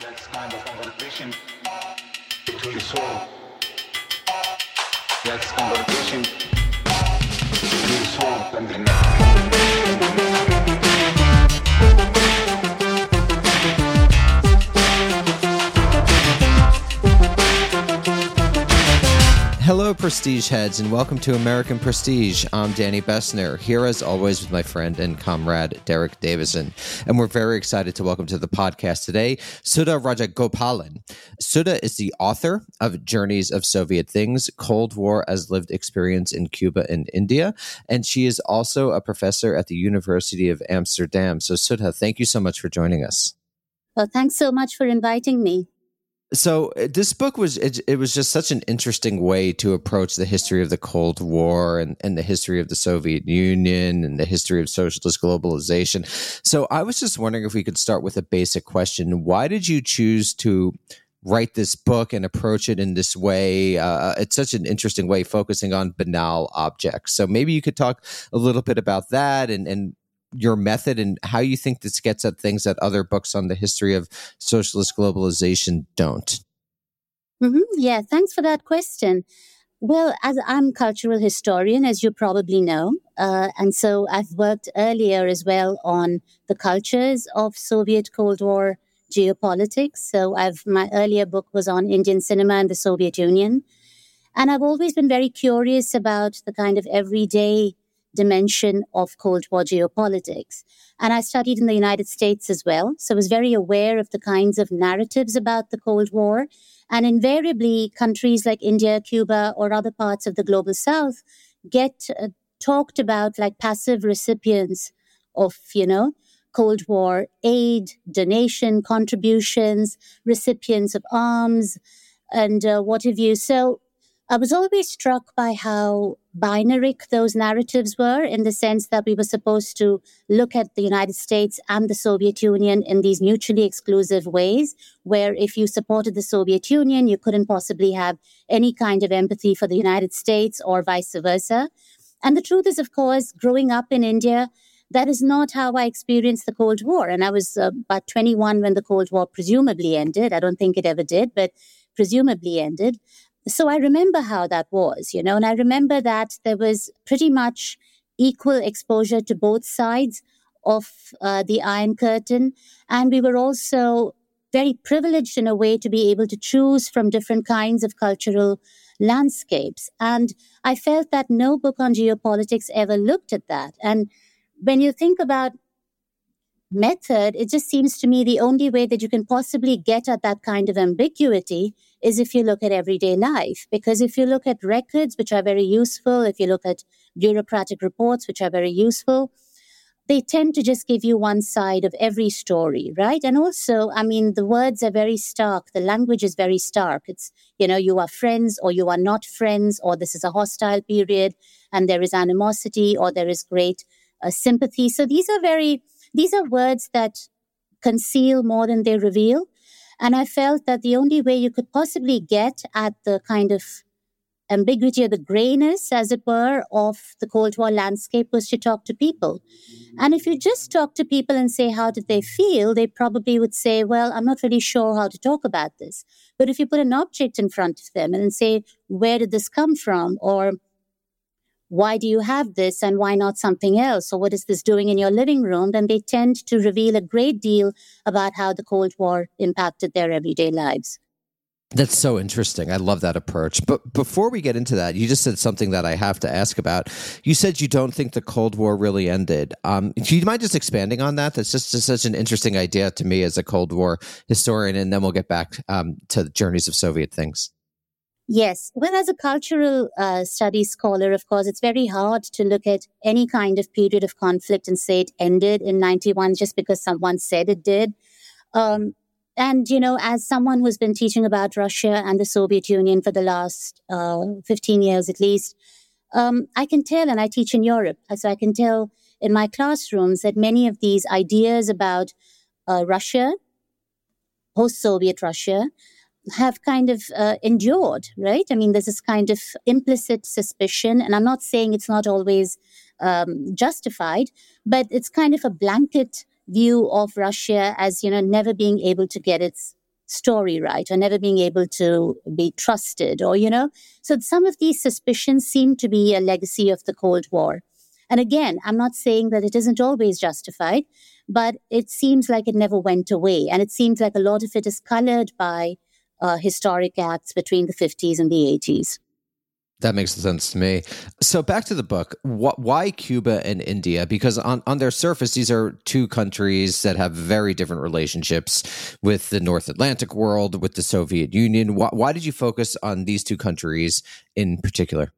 That's kind of conversation to the soul. That's conversation to the soul and the now. Hello, Prestige Heads, and welcome to American Prestige. I'm Danny Bessner, here as always with my friend and comrade Derek Davison. And we're very excited to welcome to the podcast today Sudha Rajagopalan. Sudha is the author of Journeys of Soviet Things Cold War as Lived Experience in Cuba and India. And she is also a professor at the University of Amsterdam. So, Sudha, thank you so much for joining us. Well, thanks so much for inviting me. So uh, this book was it, it, was just such an interesting way to approach the history of the Cold War and, and the history of the Soviet Union and the history of socialist globalization. So I was just wondering if we could start with a basic question: Why did you choose to write this book and approach it in this way? Uh, it's such an interesting way, focusing on banal objects. So maybe you could talk a little bit about that and and your method and how you think this gets at things that other books on the history of socialist globalization don't. Mm-hmm. Yeah, thanks for that question. Well, as I'm cultural historian, as you probably know, uh, and so I've worked earlier as well on the cultures of Soviet Cold War geopolitics. So I've my earlier book was on Indian cinema and the Soviet Union, and I've always been very curious about the kind of everyday dimension of Cold War geopolitics. And I studied in the United States as well. So I was very aware of the kinds of narratives about the Cold War. And invariably, countries like India, Cuba, or other parts of the global south get uh, talked about like passive recipients of, you know, Cold War aid, donation, contributions, recipients of arms, and uh, what have you. So I was always struck by how binary those narratives were in the sense that we were supposed to look at the United States and the Soviet Union in these mutually exclusive ways, where if you supported the Soviet Union, you couldn't possibly have any kind of empathy for the United States or vice versa. And the truth is, of course, growing up in India, that is not how I experienced the Cold War. And I was uh, about 21 when the Cold War presumably ended. I don't think it ever did, but presumably ended. So I remember how that was, you know, and I remember that there was pretty much equal exposure to both sides of uh, the Iron Curtain. And we were also very privileged in a way to be able to choose from different kinds of cultural landscapes. And I felt that no book on geopolitics ever looked at that. And when you think about method, it just seems to me the only way that you can possibly get at that kind of ambiguity is if you look at everyday life. Because if you look at records, which are very useful, if you look at bureaucratic reports, which are very useful, they tend to just give you one side of every story, right? And also, I mean, the words are very stark. The language is very stark. It's, you know, you are friends or you are not friends, or this is a hostile period and there is animosity or there is great uh, sympathy. So these are very, these are words that conceal more than they reveal. And I felt that the only way you could possibly get at the kind of ambiguity or the grayness, as it were, of the Cold War landscape was to talk to people. And if you just talk to people and say, how did they feel? They probably would say, well, I'm not really sure how to talk about this. But if you put an object in front of them and say, where did this come from? Or why do you have this and why not something else? Or what is this doing in your living room? Then they tend to reveal a great deal about how the Cold War impacted their everyday lives. That's so interesting. I love that approach. But before we get into that, you just said something that I have to ask about. You said you don't think the Cold War really ended. Um, do you mind just expanding on that? That's just, just, such an interesting idea to me as a Cold War historian. And then we'll get back um, to the journeys of Soviet things. Yes. Well, as a cultural uh, studies scholar, of course, it's very hard to look at any kind of period of conflict and say it ended in 91 just because someone said it did. Um, and, you know, as someone who's been teaching about Russia and the Soviet Union for the last uh, 15 years at least, um, I can tell, and I teach in Europe, so I can tell in my classrooms that many of these ideas about uh, Russia, post Soviet Russia, have kind of uh, endured, right? I mean, there's this kind of implicit suspicion, and I'm not saying it's not always um, justified, but it's kind of a blanket view of Russia as, you know, never being able to get its story right or never being able to be trusted or, you know. So some of these suspicions seem to be a legacy of the Cold War. And again, I'm not saying that it isn't always justified, but it seems like it never went away. And it seems like a lot of it is colored by uh, historic acts between the 50s and the 80s. That makes sense to me. So back to the book. What, why Cuba and India? Because on, on their surface, these are two countries that have very different relationships with the North Atlantic world, with the Soviet Union. Why, why did you focus on these two countries in particular?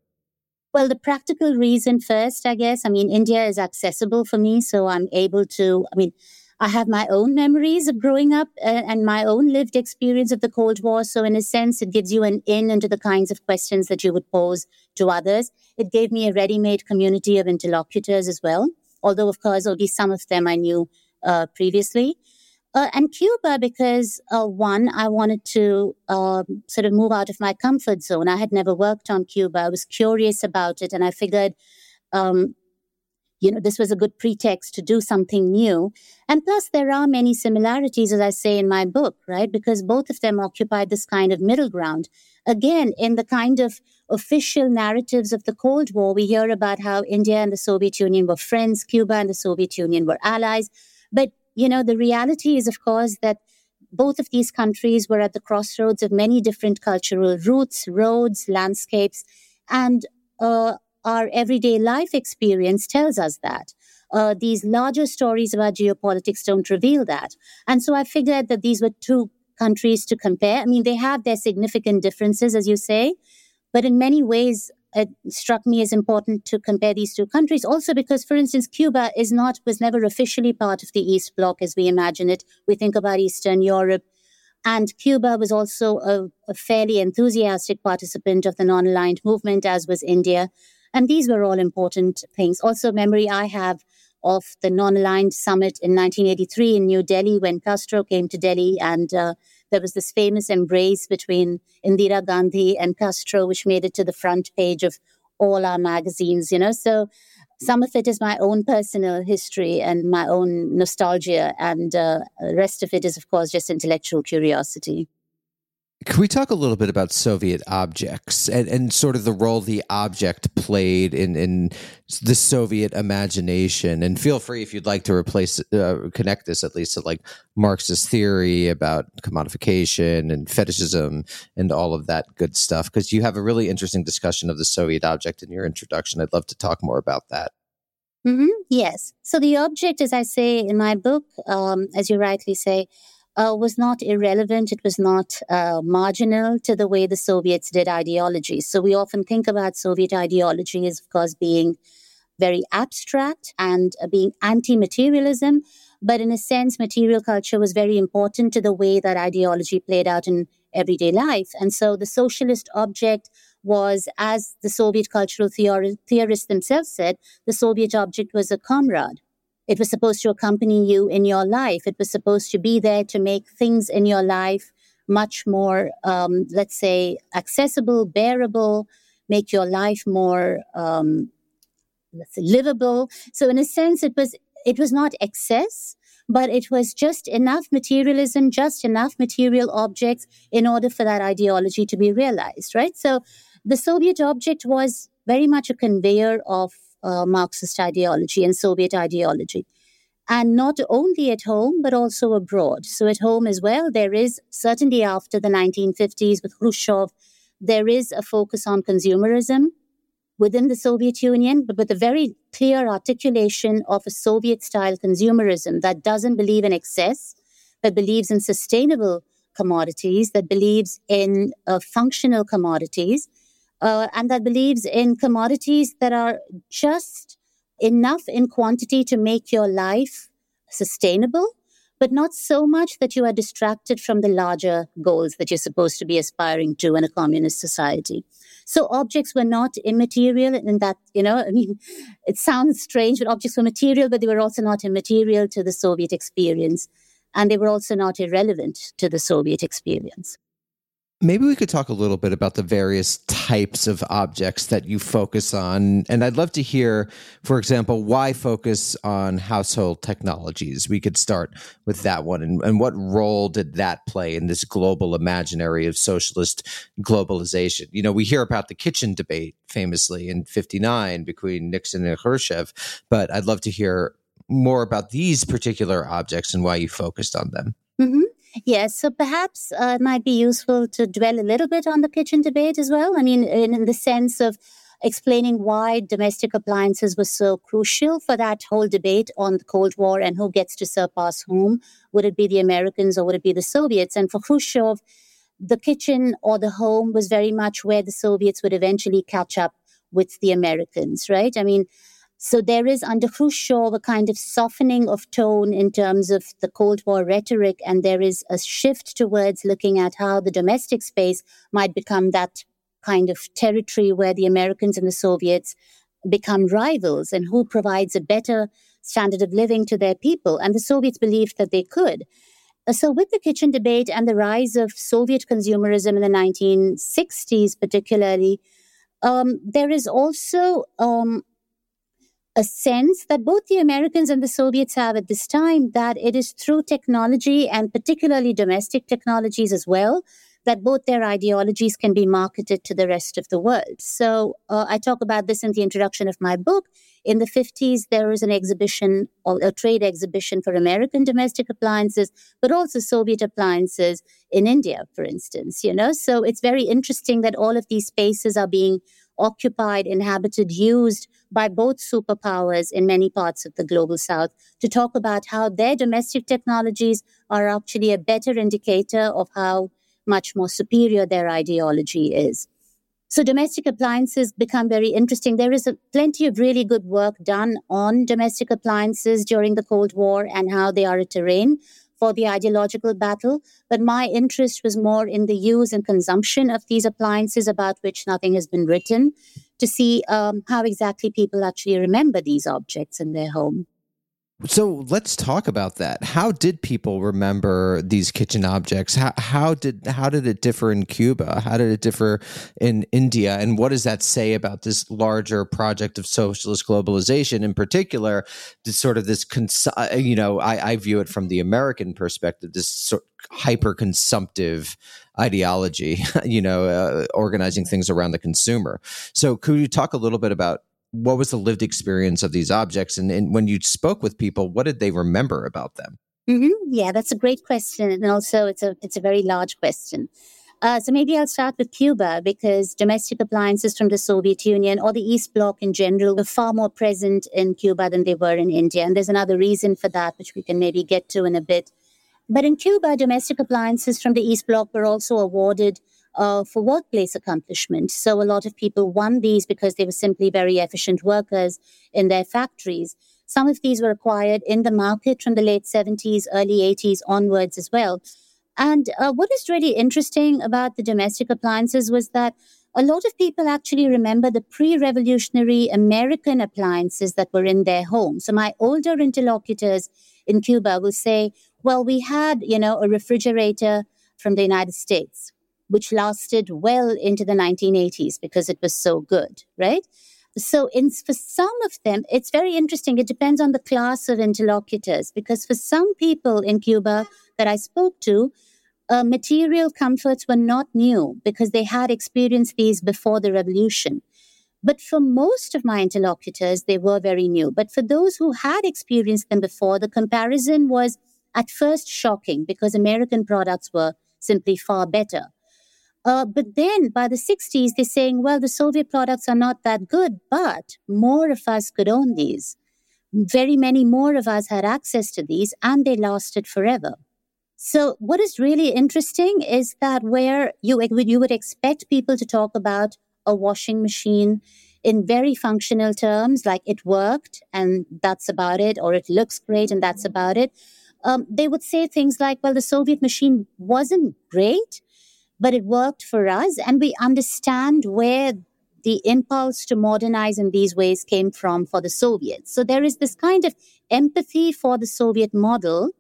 Well, the practical reason first, I guess. I mean, India is accessible for me, so I'm able to. I mean, I have my own memories of growing up uh, and my own lived experience of the Cold War. So, in a sense, it gives you an in into the kinds of questions that you would pose to others. It gave me a ready made community of interlocutors as well, although, of course, only some of them I knew uh, previously. Uh, and Cuba, because uh, one, I wanted to uh, sort of move out of my comfort zone. I had never worked on Cuba. I was curious about it, and I figured, um, you know, this was a good pretext to do something new. And plus, there are many similarities, as I say in my book, right? Because both of them occupied this kind of middle ground. Again, in the kind of official narratives of the Cold War, we hear about how India and the Soviet Union were friends, Cuba and the Soviet Union were allies. But you know, the reality is, of course, that both of these countries were at the crossroads of many different cultural routes, roads, landscapes, and uh, our everyday life experience tells us that. Uh, these larger stories about geopolitics don't reveal that. And so I figured that these were two countries to compare. I mean, they have their significant differences, as you say, but in many ways, it struck me as important to compare these two countries. Also, because, for instance, Cuba is not was never officially part of the East Bloc as we imagine it. We think about Eastern Europe, and Cuba was also a, a fairly enthusiastic participant of the non-aligned movement, as was India. And these were all important things. Also, memory I have of the non-aligned summit in 1983 in New Delhi when Castro came to Delhi and uh, there was this famous embrace between Indira Gandhi and Castro, which made it to the front page of all our magazines, you know. So some of it is my own personal history and my own nostalgia, and uh, the rest of it is, of course, just intellectual curiosity. Can we talk a little bit about Soviet objects and, and sort of the role the object played in, in the Soviet imagination? And feel free if you'd like to replace, uh, connect this at least to like Marxist theory about commodification and fetishism and all of that good stuff, because you have a really interesting discussion of the Soviet object in your introduction. I'd love to talk more about that. Mm-hmm. Yes. So the object, as I say in my book, um, as you rightly say, uh, was not irrelevant. It was not uh, marginal to the way the Soviets did ideology. So we often think about Soviet ideology as, of course, being very abstract and uh, being anti materialism. But in a sense, material culture was very important to the way that ideology played out in everyday life. And so the socialist object was, as the Soviet cultural theori- theorists themselves said, the Soviet object was a comrade it was supposed to accompany you in your life. It was supposed to be there to make things in your life much more, um, let's say, accessible, bearable, make your life more, um, let's say, livable. So, in a sense, it was it was not excess, but it was just enough materialism, just enough material objects in order for that ideology to be realized, right? So, the Soviet object was very much a conveyor of uh, Marxist ideology and Soviet ideology. And not only at home, but also abroad. So, at home as well, there is certainly after the 1950s with Khrushchev, there is a focus on consumerism within the Soviet Union, but with a very clear articulation of a Soviet style consumerism that doesn't believe in excess, but believes in sustainable commodities, that believes in uh, functional commodities, uh, and that believes in commodities that are just enough in quantity to make your life sustainable, but not so much that you are distracted from the larger goals that you're supposed to be aspiring to in a communist society. So objects were not immaterial in that, you know, I mean, it sounds strange, but objects were material, but they were also not immaterial to the Soviet experience. And they were also not irrelevant to the Soviet experience. Maybe we could talk a little bit about the various types of objects that you focus on. And I'd love to hear, for example, why focus on household technologies? We could start with that one. And, and what role did that play in this global imaginary of socialist globalization? You know, we hear about the kitchen debate famously in 59 between Nixon and Khrushchev, but I'd love to hear more about these particular objects and why you focused on them. Mm-hmm. Yes, so perhaps uh, it might be useful to dwell a little bit on the kitchen debate as well. I mean, in, in the sense of explaining why domestic appliances were so crucial for that whole debate on the Cold War and who gets to surpass whom. Would it be the Americans or would it be the Soviets? And for Khrushchev, the kitchen or the home was very much where the Soviets would eventually catch up with the Americans, right? I mean, so there is under Khrushchev a kind of softening of tone in terms of the Cold War rhetoric, and there is a shift towards looking at how the domestic space might become that kind of territory where the Americans and the Soviets become rivals and who provides a better standard of living to their people. And the Soviets believed that they could. Uh, so, with the kitchen debate and the rise of Soviet consumerism in the 1960s, particularly, um, there is also um, a sense that both the Americans and the Soviets have at this time that it is through technology and particularly domestic technologies as well that both their ideologies can be marketed to the rest of the world. So uh, I talk about this in the introduction of my book. In the 50s, there was an exhibition, or a trade exhibition for American domestic appliances, but also Soviet appliances in India, for instance, you know? So it's very interesting that all of these spaces are being occupied, inhabited, used by both superpowers in many parts of the global south to talk about how their domestic technologies are actually a better indicator of how much more superior their ideology is. So domestic appliances become very interesting. There is a, plenty of really good work done on domestic appliances during the Cold War and how they are a terrain for the ideological battle, but my interest was more in the use and consumption of these appliances about which nothing has been written to see um, how exactly people actually remember these objects in their home. So let's talk about that. How did people remember these kitchen objects? How, how did how did it differ in Cuba? How did it differ in India? And what does that say about this larger project of socialist globalization? In particular, this sort of this, you know, I, I view it from the American perspective. This sort hyper consumptive ideology, you know, uh, organizing things around the consumer. So, could you talk a little bit about what was the lived experience of these objects and, and when you spoke with people what did they remember about them mm-hmm. yeah that's a great question and also it's a it's a very large question uh, so maybe I'll start with Cuba because domestic appliances from the Soviet Union or the East Bloc in general were far more present in Cuba than they were in India. And there's another reason for that, which we can maybe get to in a bit. But in Cuba, domestic appliances from the East Bloc were also awarded uh, for workplace accomplishment. So a lot of people won these because they were simply very efficient workers in their factories. Some of these were acquired in the market from the late 70s, early 80s onwards as well. And uh, what is really interesting about the domestic appliances was that a lot of people actually remember the pre revolutionary American appliances that were in their home. So my older interlocutors in Cuba will say, well, we had, you know, a refrigerator from the United States which lasted well into the 1980s because it was so good, right? So, in, for some of them, it's very interesting. It depends on the class of interlocutors because for some people in Cuba that I spoke to, uh, material comforts were not new because they had experienced these before the revolution. But for most of my interlocutors, they were very new. But for those who had experienced them before, the comparison was at first shocking because American products were simply far better. Uh, but then by the 60s, they're saying, well, the Soviet products are not that good, but more of us could own these. Very many more of us had access to these, and they lasted forever. So, what is really interesting is that where you, you would expect people to talk about a washing machine in very functional terms, like it worked and that's about it, or it looks great and that's about it, um, they would say things like, well, the Soviet machine wasn't great, but it worked for us. And we understand where the impulse to modernize in these ways came from for the Soviets. So there is this kind of empathy for the Soviet model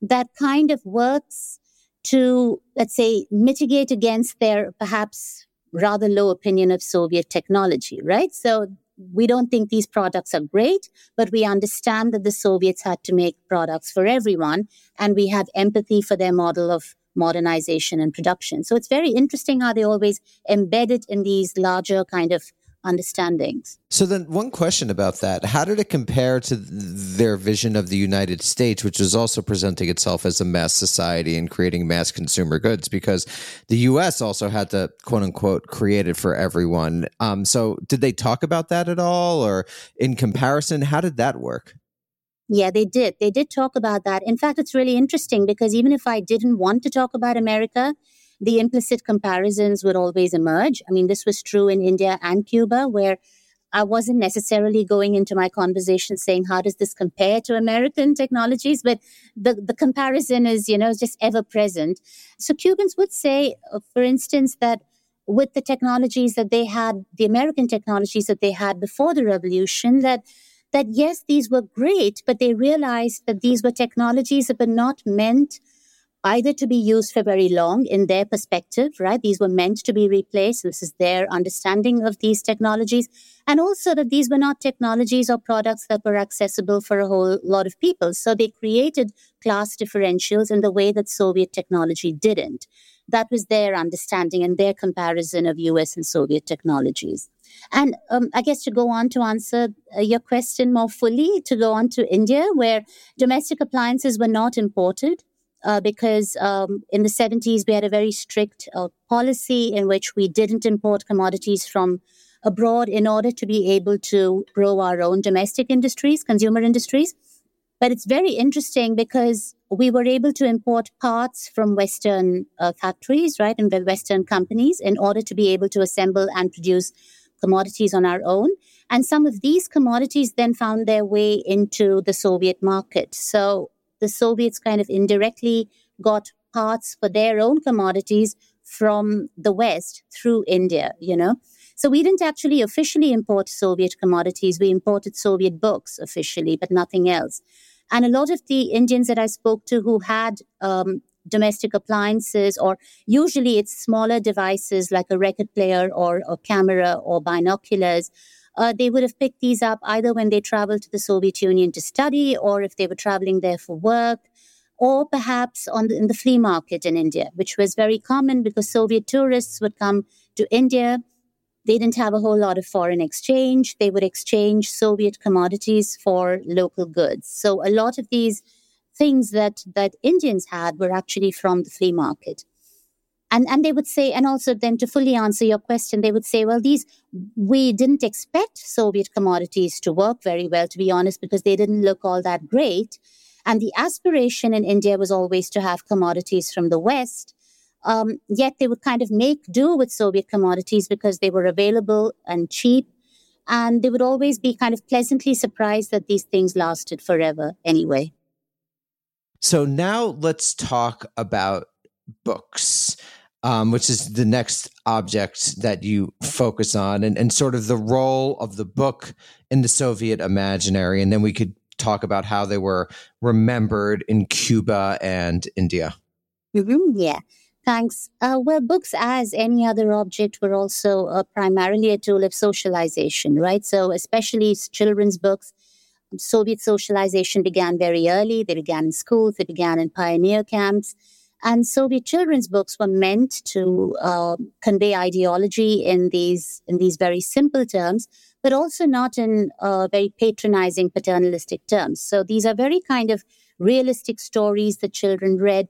that kind of works to, let's say, mitigate against their perhaps rather low opinion of Soviet technology, right? So we don't think these products are great, but we understand that the Soviets had to make products for everyone, and we have empathy for their model of modernization and production. So it's very interesting how they always embedded in these larger kind of understandings. So then one question about that, how did it compare to their vision of the United States which was also presenting itself as a mass society and creating mass consumer goods because the US also had to quote unquote create it for everyone. Um, so did they talk about that at all or in comparison how did that work? Yeah, they did. They did talk about that. In fact, it's really interesting because even if I didn't want to talk about America, the implicit comparisons would always emerge. I mean, this was true in India and Cuba, where I wasn't necessarily going into my conversation saying, how does this compare to American technologies? But the, the comparison is, you know, just ever present. So Cubans would say, uh, for instance, that with the technologies that they had, the American technologies that they had before the revolution, that that yes, these were great, but they realized that these were technologies that were not meant either to be used for very long in their perspective, right? These were meant to be replaced. This is their understanding of these technologies. And also that these were not technologies or products that were accessible for a whole lot of people. So they created class differentials in the way that Soviet technology didn't. That was their understanding and their comparison of US and Soviet technologies. And um, I guess to go on to answer uh, your question more fully, to go on to India, where domestic appliances were not imported uh, because um, in the 70s we had a very strict uh, policy in which we didn't import commodities from abroad in order to be able to grow our own domestic industries, consumer industries. But it's very interesting because we were able to import parts from Western uh, factories, right, and Western companies in order to be able to assemble and produce commodities on our own. And some of these commodities then found their way into the Soviet market. So the Soviets kind of indirectly got parts for their own commodities from the West through India, you know. So we didn't actually officially import Soviet commodities. We imported Soviet books officially, but nothing else. And a lot of the Indians that I spoke to who had um, domestic appliances, or usually it's smaller devices like a record player or a camera or binoculars, uh, they would have picked these up either when they traveled to the Soviet Union to study or if they were traveling there for work or perhaps on the, in the flea market in India, which was very common because Soviet tourists would come to India. They didn't have a whole lot of foreign exchange. They would exchange Soviet commodities for local goods. So a lot of these things that, that Indians had were actually from the flea market. And, and they would say, and also then to fully answer your question, they would say, well, these, we didn't expect Soviet commodities to work very well, to be honest, because they didn't look all that great. And the aspiration in India was always to have commodities from the West. Um, yet they would kind of make do with Soviet commodities because they were available and cheap. And they would always be kind of pleasantly surprised that these things lasted forever anyway. So now let's talk about books um, which is the next object that you focus on, and, and sort of the role of the book in the Soviet imaginary. And then we could talk about how they were remembered in Cuba and India. Mm-hmm, yeah. Thanks. Uh, well, books, as any other object, were also uh, primarily a tool of socialization, right? So, especially children's books, Soviet socialization began very early. They began in schools, they began in pioneer camps. And Soviet children's books were meant to uh, convey ideology in these in these very simple terms, but also not in uh, very patronizing paternalistic terms. So these are very kind of realistic stories that children read,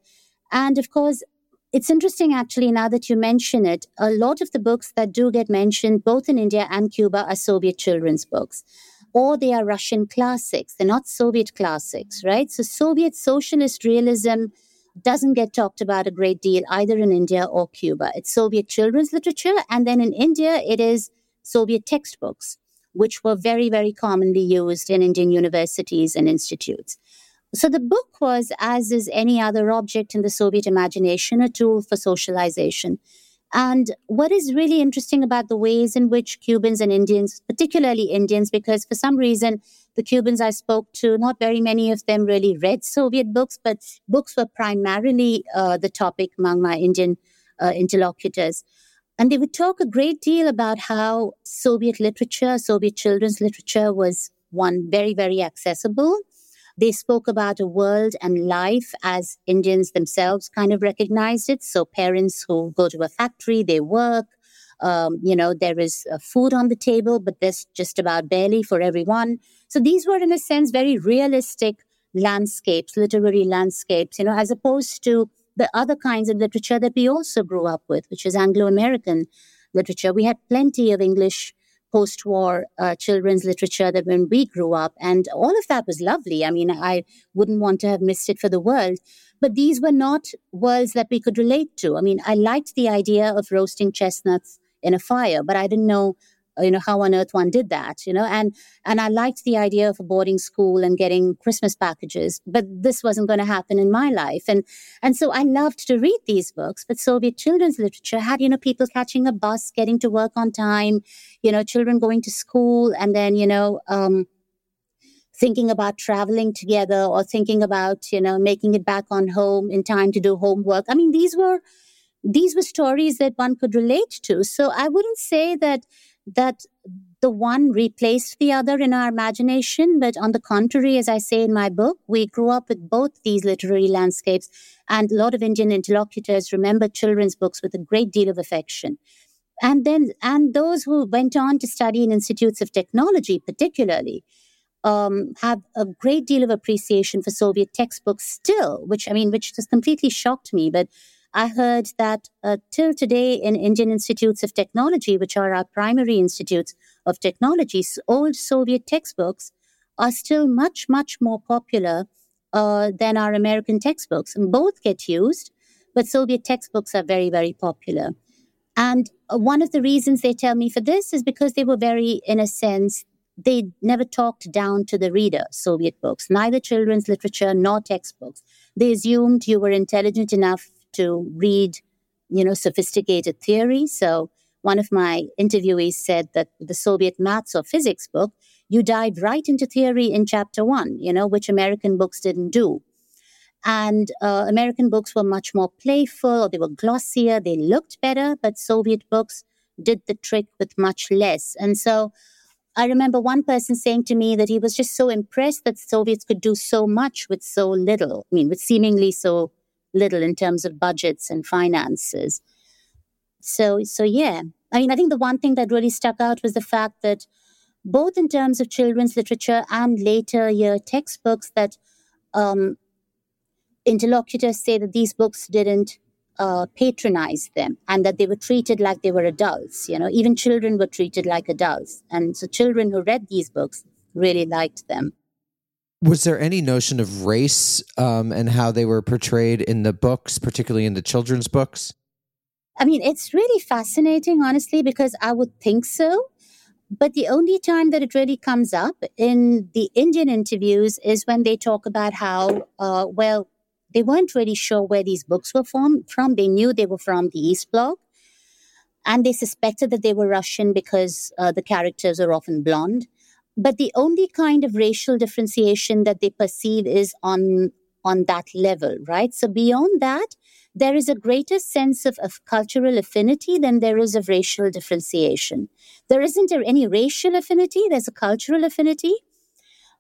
and of course. It's interesting, actually, now that you mention it, a lot of the books that do get mentioned, both in India and Cuba, are Soviet children's books or they are Russian classics. They're not Soviet classics, right? So Soviet socialist realism doesn't get talked about a great deal either in India or Cuba. It's Soviet children's literature. And then in India, it is Soviet textbooks, which were very, very commonly used in Indian universities and institutes. So the book was, as is any other object in the Soviet imagination, a tool for socialization. And what is really interesting about the ways in which Cubans and Indians, particularly Indians, because for some reason, the Cubans I spoke to, not very many of them really read Soviet books, but books were primarily uh, the topic among my Indian uh, interlocutors. And they would talk a great deal about how Soviet literature, Soviet children's literature was one very, very accessible they spoke about a world and life as Indians themselves kind of recognized it. So parents who go to a factory, they work. Um, you know, there is uh, food on the table, but there's just about barely for everyone. So these were, in a sense, very realistic landscapes, literary landscapes, you know, as opposed to the other kinds of literature that we also grew up with, which is Anglo American literature. We had plenty of English post war uh, children's literature that when we grew up. And all of that was lovely. I mean, I wouldn't want to have missed it for the world. But these were not worlds that we could relate to. I mean, I liked the idea of roasting chestnuts in a fire, but I didn't know you know how on earth one did that you know? And and i liked the idea of a boarding school and getting christmas packages but this wasn't going to happen in my life. And and so i loved to read these books but soviet children's literature had you know people catching a bus getting to work on time you know children going to school and then you know um thinking about traveling together or thinking about you know making it back on home in time to do homework. I mean these were these were stories that one could relate to. So i wouldn't say that that the one replaced the other in our imagination. But on the contrary, as I say in my book, we grew up with both these literary landscapes. And a lot of Indian interlocutors remember children's books with a great deal of affection. And then, and those who went on to study in institutes of technology, particularly, um, have a great deal of appreciation for Soviet textbooks still, which I mean, which just completely shocked me. But I heard that uh, till today in Indian institutes of technology, which are our primary institutes of technology, old Soviet textbooks are still much, much more popular uh, than our American textbooks. And both get used, but Soviet textbooks are very, very popular. And uh, one of the reasons they tell me for this is because they were very, in a sense, they never talked down to the reader, Soviet books, neither children's literature nor textbooks. They assumed you were intelligent enough to read, you know, sophisticated theory. So one of my interviewees said that the Soviet maths or physics book, you dive right into theory in chapter one, you know, which American books didn't do. And uh, American books were much more playful, they were glossier, they looked better, but Soviet books did the trick with much less. And so I remember one person saying to me that he was just so impressed that Soviets could do so much with so little. I mean, with seemingly so little in terms of budgets and finances. So, so yeah, I mean, I think the one thing that really stuck out was the fact that both in terms of children's literature and later year textbooks, that um, interlocutors say that these books didn't uh, patronize them and that they were treated like they were adults. You know, even children were treated like adults. And so children who read these books really liked them. Was there any notion of race um, and how they were portrayed in the books, particularly in the children's books? I mean, it's really fascinating, honestly, because I would think so. But the only time that it really comes up in the Indian interviews is when they talk about how, uh, well, they weren't really sure where these books were from. From they knew they were from the East Bloc, and they suspected that they were Russian because uh, the characters are often blonde but the only kind of racial differentiation that they perceive is on on that level right? So beyond that there is a greater sense of, of cultural affinity than there is of racial differentiation. There isn't there any racial affinity there's a cultural affinity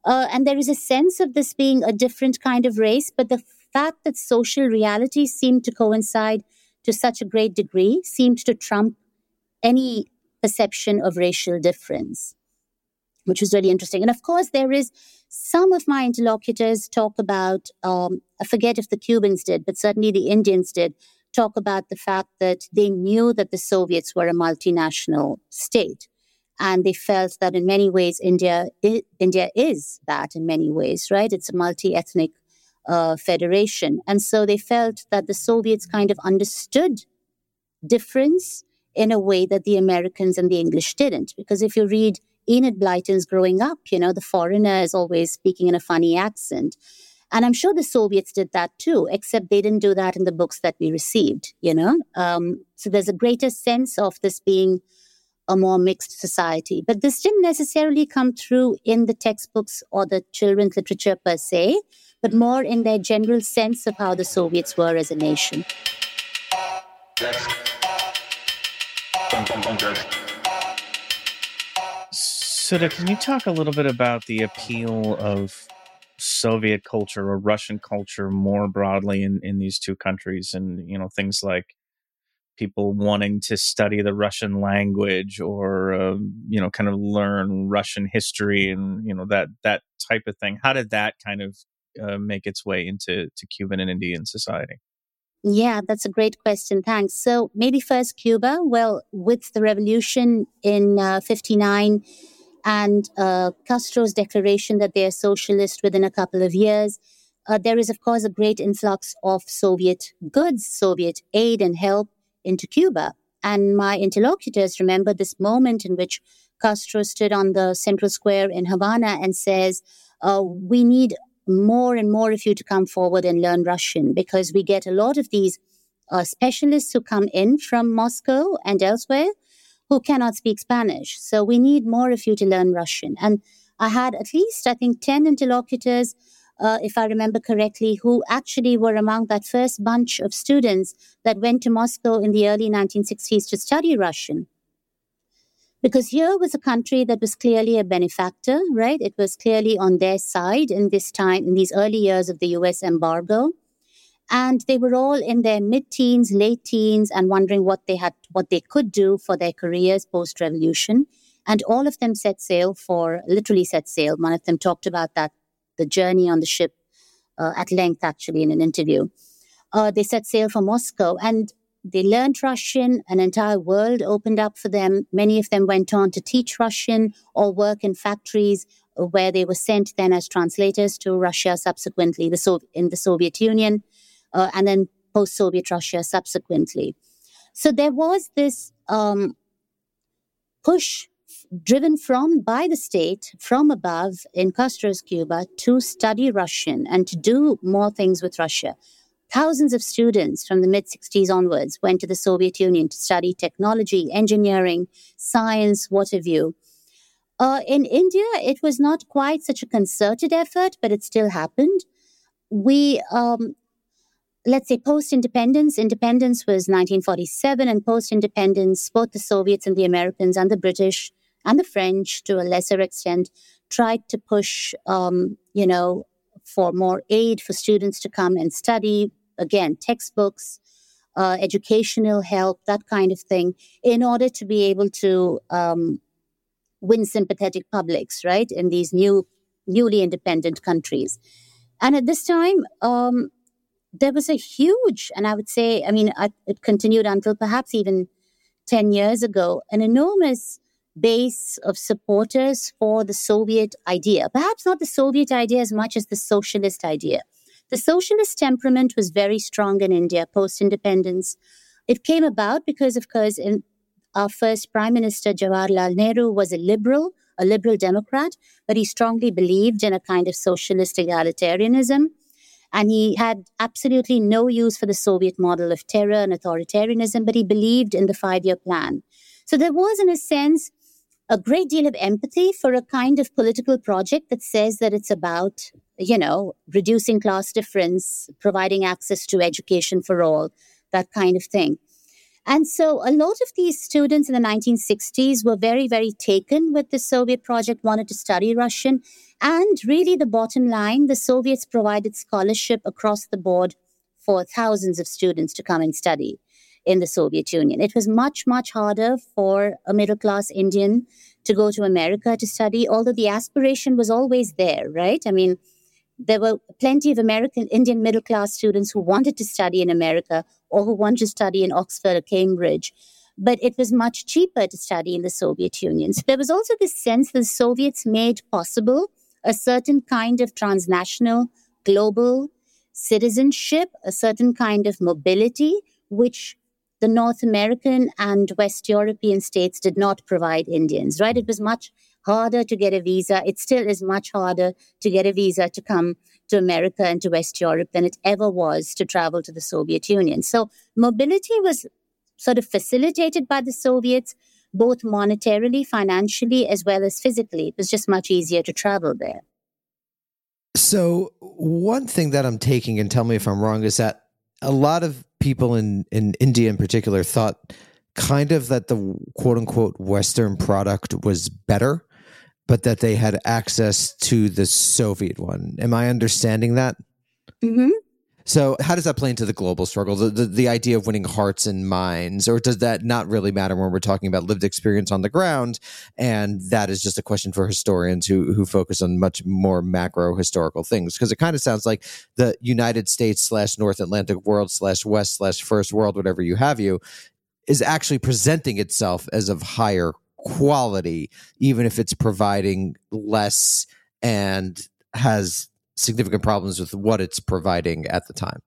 uh, and there is a sense of this being a different kind of race but the fact that social realities seem to coincide to such a great degree seemed to trump any perception of racial difference which was really interesting. And of course, there is some of my interlocutors talk about, um, I forget if the Cubans did, but certainly the Indians did, talk about the fact that they knew that the Soviets were a multinational state. And they felt that in many ways, India, I- India is that in many ways, right? It's a multi ethnic uh, federation. And so they felt that the Soviets kind of understood difference in a way that the Americans and the English didn't. Because if you read Enid Blyton's growing up, you know, the foreigner is always speaking in a funny accent. And I'm sure the Soviets did that too, except they didn't do that in the books that we received, you know? Um, so there's a greater sense of this being a more mixed society. But this didn't necessarily come through in the textbooks or the children's literature per se, but more in their general sense of how the Soviets were as a nation. Sudha, can you talk a little bit about the appeal of Soviet culture or Russian culture more broadly in, in these two countries and, you know, things like people wanting to study the Russian language or um, you know kind of learn Russian history and you know that that type of thing. How did that kind of uh, make its way into to Cuban and Indian society? Yeah, that's a great question. Thanks. So maybe first Cuba. Well, with the revolution in uh, 59 and uh, Castro's declaration that they are socialist within a couple of years, uh, there is, of course, a great influx of Soviet goods, Soviet aid and help into Cuba. And my interlocutors remember this moment in which Castro stood on the central square in Havana and says, uh, We need more and more of you to come forward and learn Russian because we get a lot of these uh, specialists who come in from Moscow and elsewhere who cannot speak Spanish. So we need more of you to learn Russian. And I had at least, I think, 10 interlocutors uh, if I remember correctly, who actually were among that first bunch of students that went to Moscow in the early 1960s to study Russian. Because here was a country that was clearly a benefactor, right? It was clearly on their side in this time, in these early years of the US embargo. And they were all in their mid teens, late teens, and wondering what they had, what they could do for their careers post revolution. And all of them set sail for, literally set sail. One of them talked about that the journey on the ship uh, at length, actually, in an interview. Uh, they set sail for Moscow and they learned Russian. An entire world opened up for them. Many of them went on to teach Russian or work in factories where they were sent then as translators to Russia subsequently, the so- in the Soviet Union, uh, and then post Soviet Russia subsequently. So there was this um, push driven from by the state from above in Castro's Cuba to study Russian and to do more things with Russia. Thousands of students from the mid 60s onwards went to the Soviet Union to study technology, engineering, science, what have you. Uh, in India, it was not quite such a concerted effort, but it still happened. We, um, let's say, post independence, independence was 1947, and post independence, both the Soviets and the Americans and the British and the French to a lesser extent tried to push, um, you know, for more aid for students to come and study. Again, textbooks, uh, educational help, that kind of thing, in order to be able to um, win sympathetic publics, right, in these new, newly independent countries. And at this time, um, there was a huge, and I would say, I mean, it continued until perhaps even 10 years ago, an enormous base of supporters for the Soviet idea. Perhaps not the Soviet idea as much as the socialist idea. The socialist temperament was very strong in India post independence. It came about because, of course, in our first Prime Minister Jawaharlal Nehru was a liberal, a liberal Democrat, but he strongly believed in a kind of socialist egalitarianism. And he had absolutely no use for the Soviet model of terror and authoritarianism, but he believed in the five year plan. So there was, in a sense, a great deal of empathy for a kind of political project that says that it's about, you know, reducing class difference, providing access to education for all, that kind of thing. And so a lot of these students in the 1960s were very, very taken with the Soviet project, wanted to study Russian. And really, the bottom line the Soviets provided scholarship across the board for thousands of students to come and study in the Soviet Union. It was much, much harder for a middle class Indian to go to America to study, although the aspiration was always there, right? I mean, there were plenty of American Indian middle class students who wanted to study in America or who wanted to study in Oxford or Cambridge. But it was much cheaper to study in the Soviet Union. So there was also this sense that the Soviets made possible a certain kind of transnational, global citizenship, a certain kind of mobility, which the North American and West European states did not provide Indians, right? It was much harder to get a visa. It still is much harder to get a visa to come to America and to West Europe than it ever was to travel to the Soviet Union. So mobility was sort of facilitated by the Soviets, both monetarily, financially, as well as physically. It was just much easier to travel there. So, one thing that I'm taking, and tell me if I'm wrong, is that a lot of people in, in India in particular thought kind of that the quote unquote Western product was better, but that they had access to the Soviet one. Am I understanding that? Mm-hmm. So, how does that play into the global struggle? The, the, the idea of winning hearts and minds, or does that not really matter when we're talking about lived experience on the ground? And that is just a question for historians who who focus on much more macro historical things, because it kind of sounds like the United States slash North Atlantic world slash West slash First World, whatever you have you, is actually presenting itself as of higher quality, even if it's providing less and has significant problems with what it's providing at the time.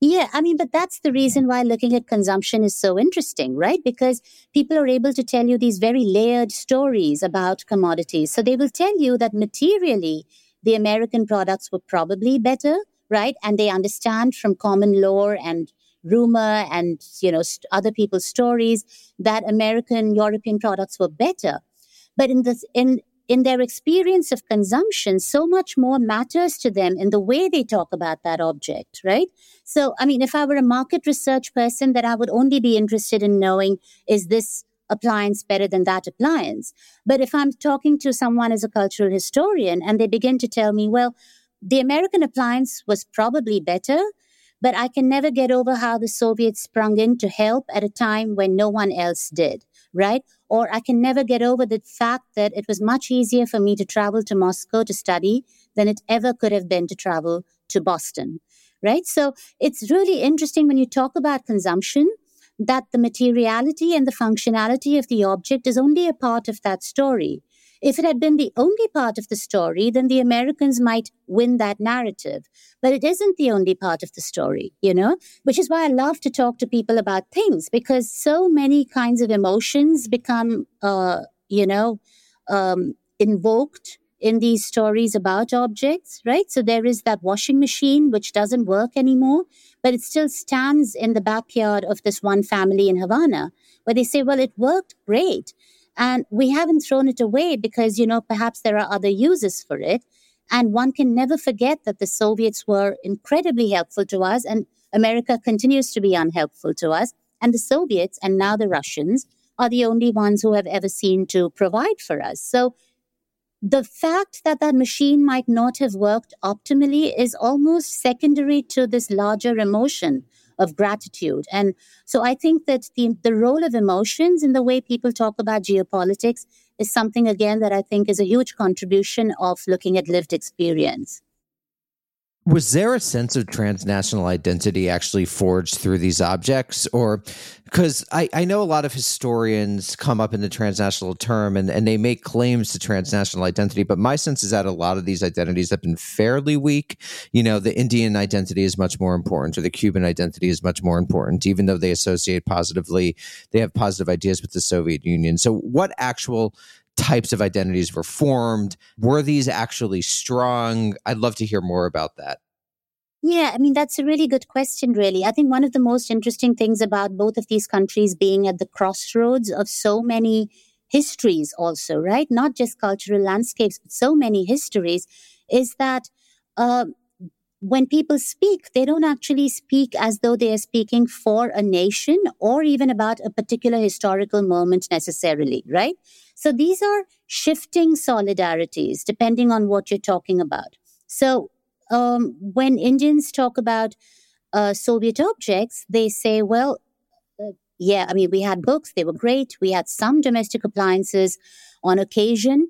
Yeah, I mean, but that's the reason why looking at consumption is so interesting, right? Because people are able to tell you these very layered stories about commodities. So they will tell you that materially, the American products were probably better, right? And they understand from common lore and rumor and you know st- other people's stories that American European products were better. But in this in in their experience of consumption, so much more matters to them in the way they talk about that object, right? So, I mean, if I were a market research person, that I would only be interested in knowing is this appliance better than that appliance? But if I'm talking to someone as a cultural historian and they begin to tell me, well, the American appliance was probably better, but I can never get over how the Soviets sprung in to help at a time when no one else did, right? Or I can never get over the fact that it was much easier for me to travel to Moscow to study than it ever could have been to travel to Boston, right? So it's really interesting when you talk about consumption that the materiality and the functionality of the object is only a part of that story. If it had been the only part of the story, then the Americans might win that narrative. But it isn't the only part of the story, you know, which is why I love to talk to people about things because so many kinds of emotions become, uh, you know, um, invoked in these stories about objects, right? So there is that washing machine which doesn't work anymore, but it still stands in the backyard of this one family in Havana where they say, well, it worked great. And we haven't thrown it away because, you know, perhaps there are other uses for it. And one can never forget that the Soviets were incredibly helpful to us, and America continues to be unhelpful to us. And the Soviets, and now the Russians, are the only ones who have ever seen to provide for us. So the fact that that machine might not have worked optimally is almost secondary to this larger emotion of gratitude. And so I think that the, the role of emotions in the way people talk about geopolitics is something, again, that I think is a huge contribution of looking at lived experience. Was there a sense of transnational identity actually forged through these objects? Or because I, I know a lot of historians come up in the transnational term and, and they make claims to transnational identity, but my sense is that a lot of these identities have been fairly weak. You know, the Indian identity is much more important, or the Cuban identity is much more important, even though they associate positively, they have positive ideas with the Soviet Union. So, what actual types of identities were formed? Were these actually strong? I'd love to hear more about that. Yeah, I mean, that's a really good question, really. I think one of the most interesting things about both of these countries being at the crossroads of so many histories, also, right? Not just cultural landscapes, but so many histories, is that uh, when people speak, they don't actually speak as though they are speaking for a nation or even about a particular historical moment necessarily, right? So these are shifting solidarities depending on what you're talking about. So um, when Indians talk about uh, Soviet objects, they say, well, uh, yeah, I mean, we had books, they were great. We had some domestic appliances on occasion.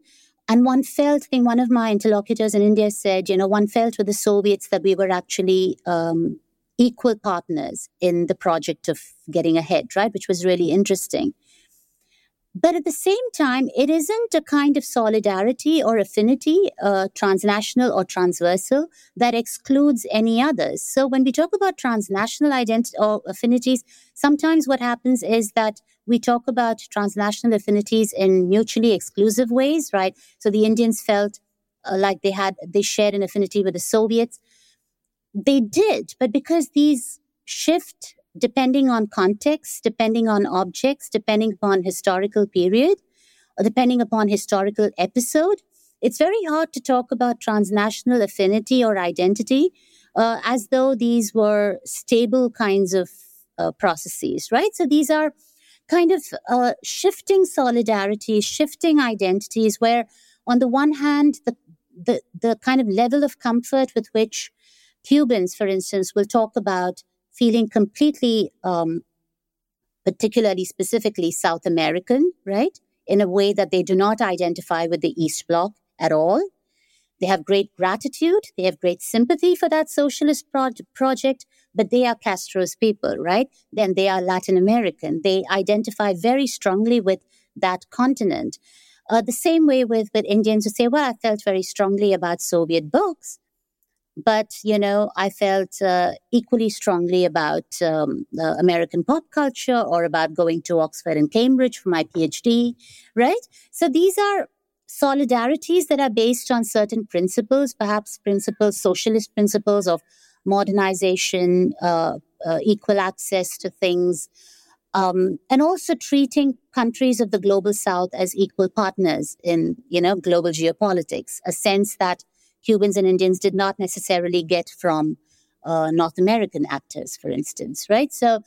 And one felt, I think one of my interlocutors in India said, you know, one felt with the Soviets that we were actually um, equal partners in the project of getting ahead, right? Which was really interesting. But at the same time, it isn't a kind of solidarity or affinity, uh, transnational or transversal, that excludes any others. So when we talk about transnational identity or affinities, sometimes what happens is that we talk about transnational affinities in mutually exclusive ways, right? So the Indians felt uh, like they had they shared an affinity with the Soviets. They did, but because these shift depending on context, depending on objects, depending upon historical period, depending upon historical episode, it's very hard to talk about transnational affinity or identity uh, as though these were stable kinds of uh, processes, right? So these are kind of uh, shifting solidarities, shifting identities, where on the one hand, the, the, the kind of level of comfort with which Cubans, for instance, will talk about feeling completely, um, particularly specifically South American, right? In a way that they do not identify with the East Bloc at all. They have great gratitude. They have great sympathy for that socialist pro- project, but they are Castro's people, right? Then they are Latin American. They identify very strongly with that continent. Uh, the same way with, with Indians who say, well, I felt very strongly about Soviet books, but you know i felt uh, equally strongly about um, american pop culture or about going to oxford and cambridge for my phd right? So these are solidarities that are based on certain principles perhaps principles socialist principles of modernization uh, uh equal access to things um, and also treating countries of the global south as equal partners in you know global geopolitics a sense that Cubans and Indians did not necessarily get from uh, North American actors, for instance, right? So,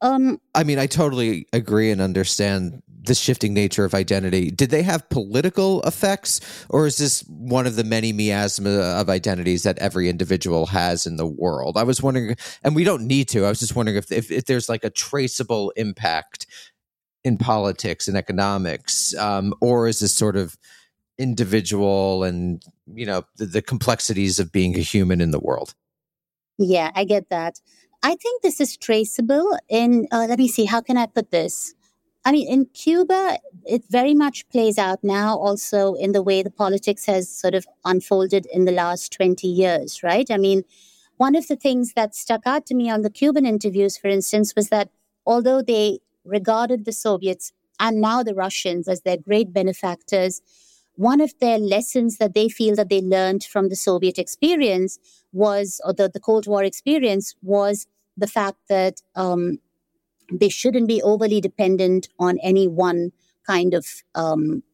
um, I mean, I totally agree and understand the shifting nature of identity. Did they have political effects, or is this one of the many miasma of identities that every individual has in the world? I was wondering, and we don't need to. I was just wondering if if, if there's like a traceable impact in politics and economics, um, or is this sort of individual and you know the, the complexities of being a human in the world. Yeah i get that. I think this is traceable in uh, let me see how can i put this? I mean in cuba it very much plays out now also in the way the politics has sort of unfolded in the last 20 years right? I mean one of the things that stuck out to me on the cuban interviews for instance was that although they regarded the soviets and now the russians as their great benefactors one of their lessons that they feel that they learned from the Soviet experience was, or the, the Cold War experience was the fact that um, they shouldn't be overly dependent on any one kind of, um,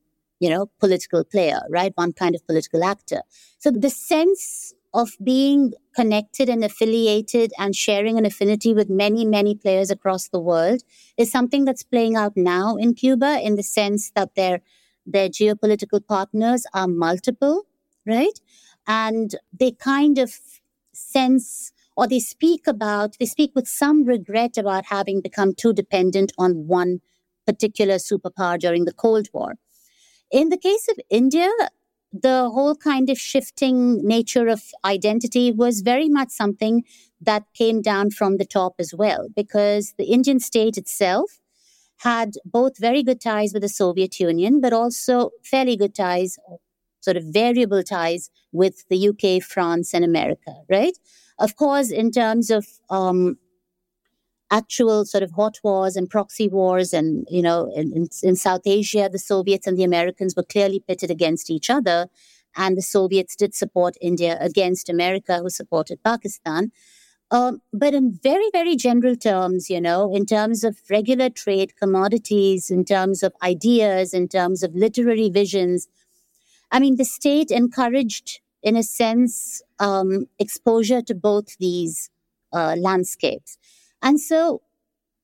you know, political player, right? One kind of political actor. So the sense of being connected and affiliated and sharing an affinity with many, many players across the world is something that's playing out now in Cuba in the sense that they're their geopolitical partners are multiple, right? And they kind of sense or they speak about, they speak with some regret about having become too dependent on one particular superpower during the Cold War. In the case of India, the whole kind of shifting nature of identity was very much something that came down from the top as well, because the Indian state itself had both very good ties with the Soviet Union, but also fairly good ties, sort of variable ties with the UK, France, and America, right? Of course, in terms of um, actual sort of hot wars and proxy wars, and you know, in, in, South Asia, the Soviets and the Americans were clearly pitted against each other, and the Soviets did support India against America, who supported Pakistan. Um, but in very, very general terms, you know, in terms of regular trade, commodities, in terms of ideas, in terms of literary visions, I mean, the state encouraged, in a sense, um, exposure to both these uh, landscapes. And so,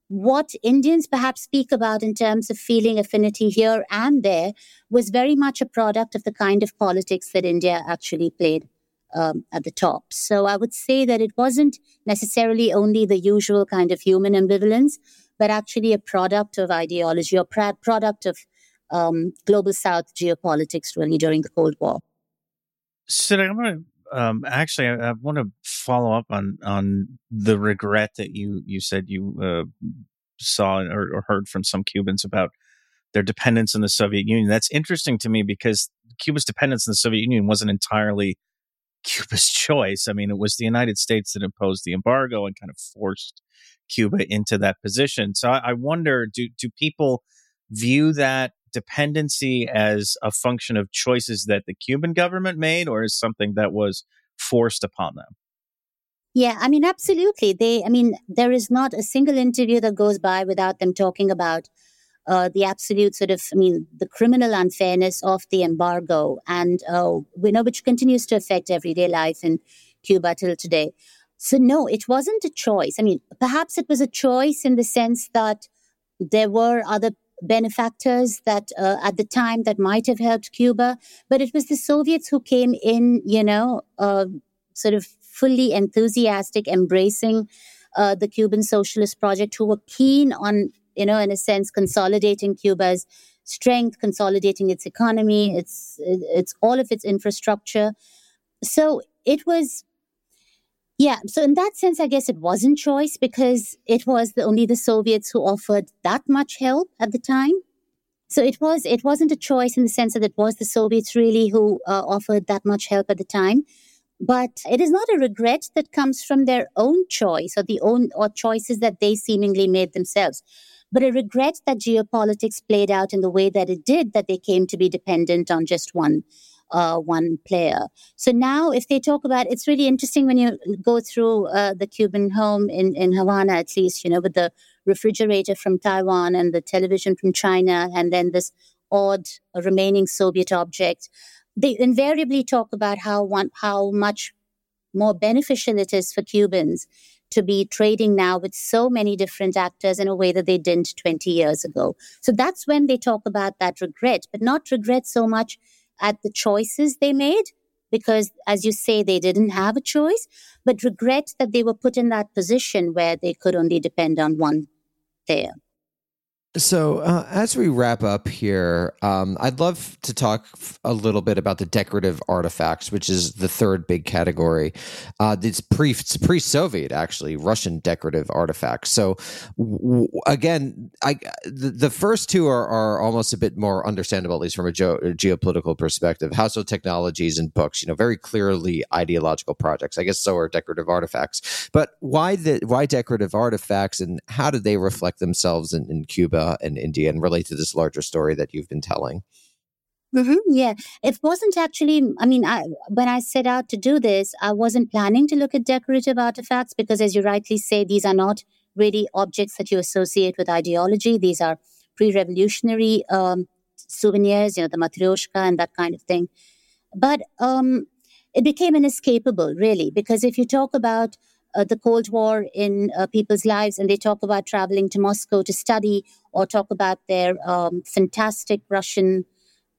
what Indians perhaps speak about in terms of feeling affinity here and there was very much a product of the kind of politics that India actually played um, at the top. So I would say that it wasn't necessarily only the usual kind of human ambivalence, but actually a product of ideology or product of um, global South geopolitics, really, during the Cold War. So I want to um, actually, I, I, want to follow up on on the regret that you you said you uh, saw or, or, heard from some Cubans about their dependence on the Soviet Union. That's interesting to me because Cuba's dependence on the Soviet Union wasn't entirely Cuba's choice. I mean, it was the United States that imposed the embargo and kind of forced Cuba into that position. So I, I wonder, do do people view that dependency as a function of choices that the Cuban government made, or as something that was forced upon them? Yeah, I mean, absolutely. They, I mean, there is not a single interview that goes by without them talking about uh, the absolute sort of, I mean, the criminal unfairness of the embargo, and uh, we know which continues to affect everyday life in Cuba till today. So no, it wasn't a choice. I mean, perhaps it was a choice in the sense that there were other benefactors that uh, at the time that might have helped Cuba, but it was the Soviets who came in, you know, uh, sort of fully enthusiastic, embracing uh, the Cuban socialist project, who were keen on you know, in a sense, consolidating Cuba's strength, consolidating its economy, its its all of its infrastructure. So it was, yeah. So in that sense, I guess it wasn't choice because it was the, only the Soviets who offered that much help at the time. So it was it wasn't a choice in the sense that it was the Soviets really who uh, offered that much help at the time. But it is not a regret that comes from their own choice or the own or choices that they seemingly made themselves but a regret that geopolitics played out in the way that it did, that they came to be dependent on just one uh, one player. So now, if they talk about, it's really interesting when you go through uh, the Cuban home in in Havana, at least, you know, with the refrigerator from Taiwan and the television from China, and then this odd remaining Soviet object. They invariably talk about how one how much more beneficial it is for Cubans to be trading now with so many different actors in a way that they didn't 20 years ago. So that's when they talk about that regret, but not regret so much at the choices they made, because as you say, they didn't have a choice, but regret that they were put in that position where they could only depend on one player. So, uh, as we wrap up here, um, I'd love to talk a little bit about the decorative artifacts, which is the third big category. Uh, it's pre it's pre-Soviet, actually, Russian decorative artifacts. So, w- again, I the, the, first two are, are almost a bit more understandable, at least from a, ge- geopolitical perspective. Household technologies and books, you know, very clearly ideological projects. I guess so are decorative artifacts. But why the why decorative artifacts, and how do they reflect themselves in, in Cuba? And India and relate to this larger story that you've been telling. Mm-hmm, yeah, it wasn't actually. I mean, I, when I set out to do this, I wasn't planning to look at decorative artifacts because, as you rightly say, these are not really objects that you associate with ideology. These are pre-revolutionary um, souvenirs, you know, the matryoshka and that kind of thing. But um, it became inescapable, really, because if you talk about uh, the Cold War in uh, people's lives, and they talk about traveling to Moscow to study, or talk about their um, fantastic Russian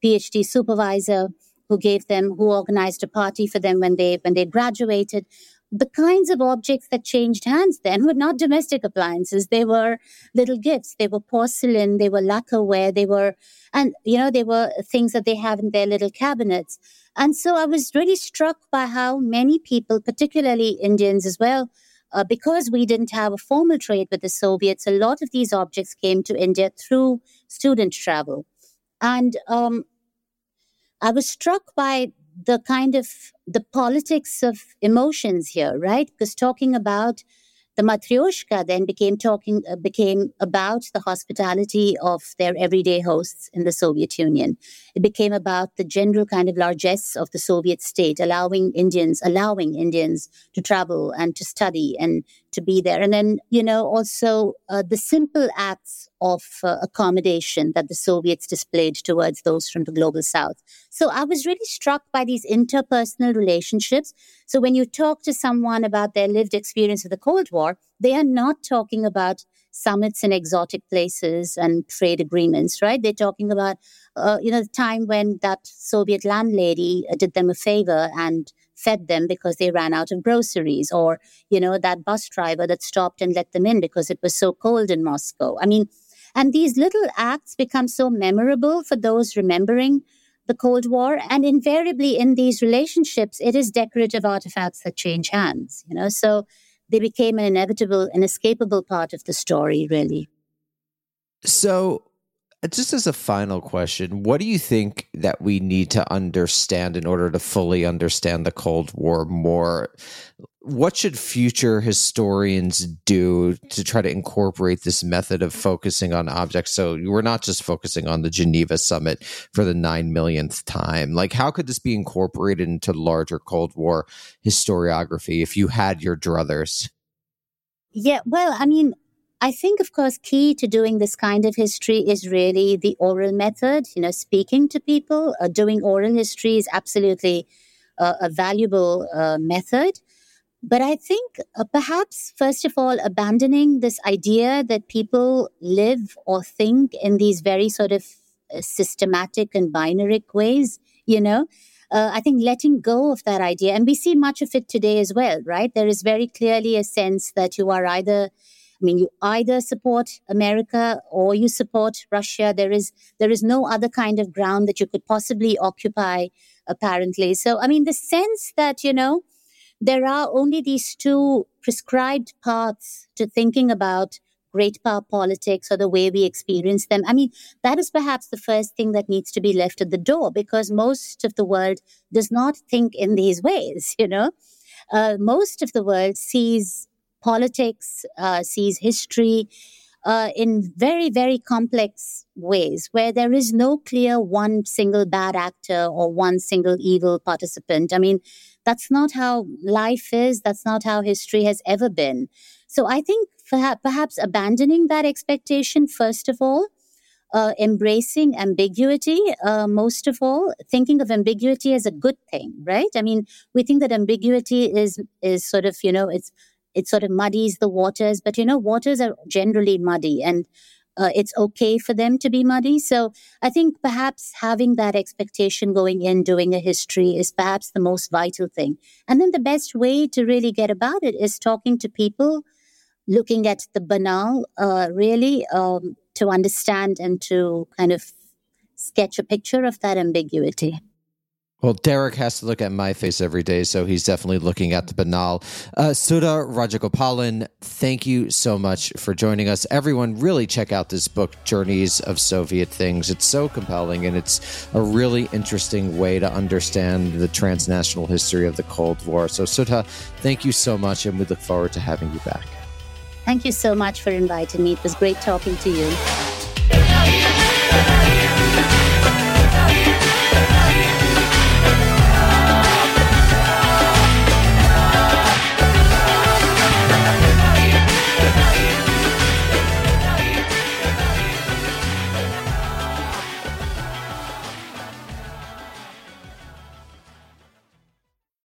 PhD supervisor who gave them, who organized a party for them when they when they graduated. The kinds of objects that changed hands then were not domestic appliances. They were little gifts. They were porcelain. They were lacquerware. They were, and you know, they were things that they have in their little cabinets. And so I was really struck by how many people, particularly Indians as well, uh, because we didn't have a formal trade with the Soviets, a lot of these objects came to India through student travel. And um, I was struck by the kind of the politics of emotions here, right? Because talking about the Matryoshka then became talking uh, became about the hospitality of their everyday hosts in the Soviet Union. It became about the general kind of largesse of the Soviet state, allowing Indians allowing Indians to travel and to study and to be there. And then, you know, also uh, the simple acts of uh, accommodation that the Soviets displayed towards those from the global south. So I was really struck by these interpersonal relationships. So when you talk to someone about their lived experience of the Cold War, they are not talking about summits in exotic places and trade agreements, right? They're talking about, uh, you know, the time when that Soviet landlady uh, did them a favor and fed them because they ran out of groceries, or, you know, that bus driver that stopped and let them in because it was so cold in Moscow. I mean, and these little acts become so memorable for those remembering the Cold War. And invariably in these relationships, it is decorative artifacts that change hands, you know? So they became an inevitable, inescapable part of the story, really. So Uh, just as a final question, what do you think that we need to understand in order to fully understand the Cold War more? What should future historians do to try to incorporate this method of focusing on objects? So we're not just focusing on the Geneva summit for the nine millionth time. Like, how could this be incorporated into larger Cold War historiography if you had your druthers? Yeah, well, I mean, I think, of course, key to doing this kind of history is really the oral method. You know, speaking to people, uh, doing oral history is absolutely uh, a valuable uh, method. But I think uh, perhaps, first of all, abandoning this idea that people live or think in these very sort of uh, systematic and binary ways, you know, uh, I think letting go of that idea, and we see much of it today as well, right? There is very clearly a sense that you are either I mean, you either support America or you support Russia. There is there is no other kind of ground that you could possibly occupy, apparently. So, I mean, the sense that you know there are only these two prescribed paths to thinking about great power politics or the way we experience them. I mean, that is perhaps the first thing that needs to be left at the door because most of the world does not think in these ways, you know. Uh, most of the world sees politics, uh, sees history uh, in very, very complex ways where there is no clear one single bad actor or one single evil participant. I mean, that's not how life is, that's not how history has ever been. So I think perhaps abandoning that expectation, first of all, uh, embracing ambiguity, uh, most of all, thinking of ambiguity as a good thing, right? I mean, we think that ambiguity is is sort of you know it's it sort of muddies the waters. But you know, waters are generally muddy and uh, it's okay for them to be muddy. So I think perhaps having that expectation going in, doing a history is perhaps the most vital thing. And then the best way to really get about it is talking to people, looking at the banal, uh, really, um, to understand and to kind of sketch a picture of that ambiguity. Well, Derek has to look at my face every day, so he's definitely looking at the banal. Uh, Sudha Rajagopalan, thank you so much for joining us. Everyone, really check out this book, Journeys of Soviet Things. It's so compelling, and it's a really interesting way to understand the transnational history of the Cold War. So, Sudha, thank you so much, and we look forward to having you back. Thank you so much for inviting me. It was great talking to you.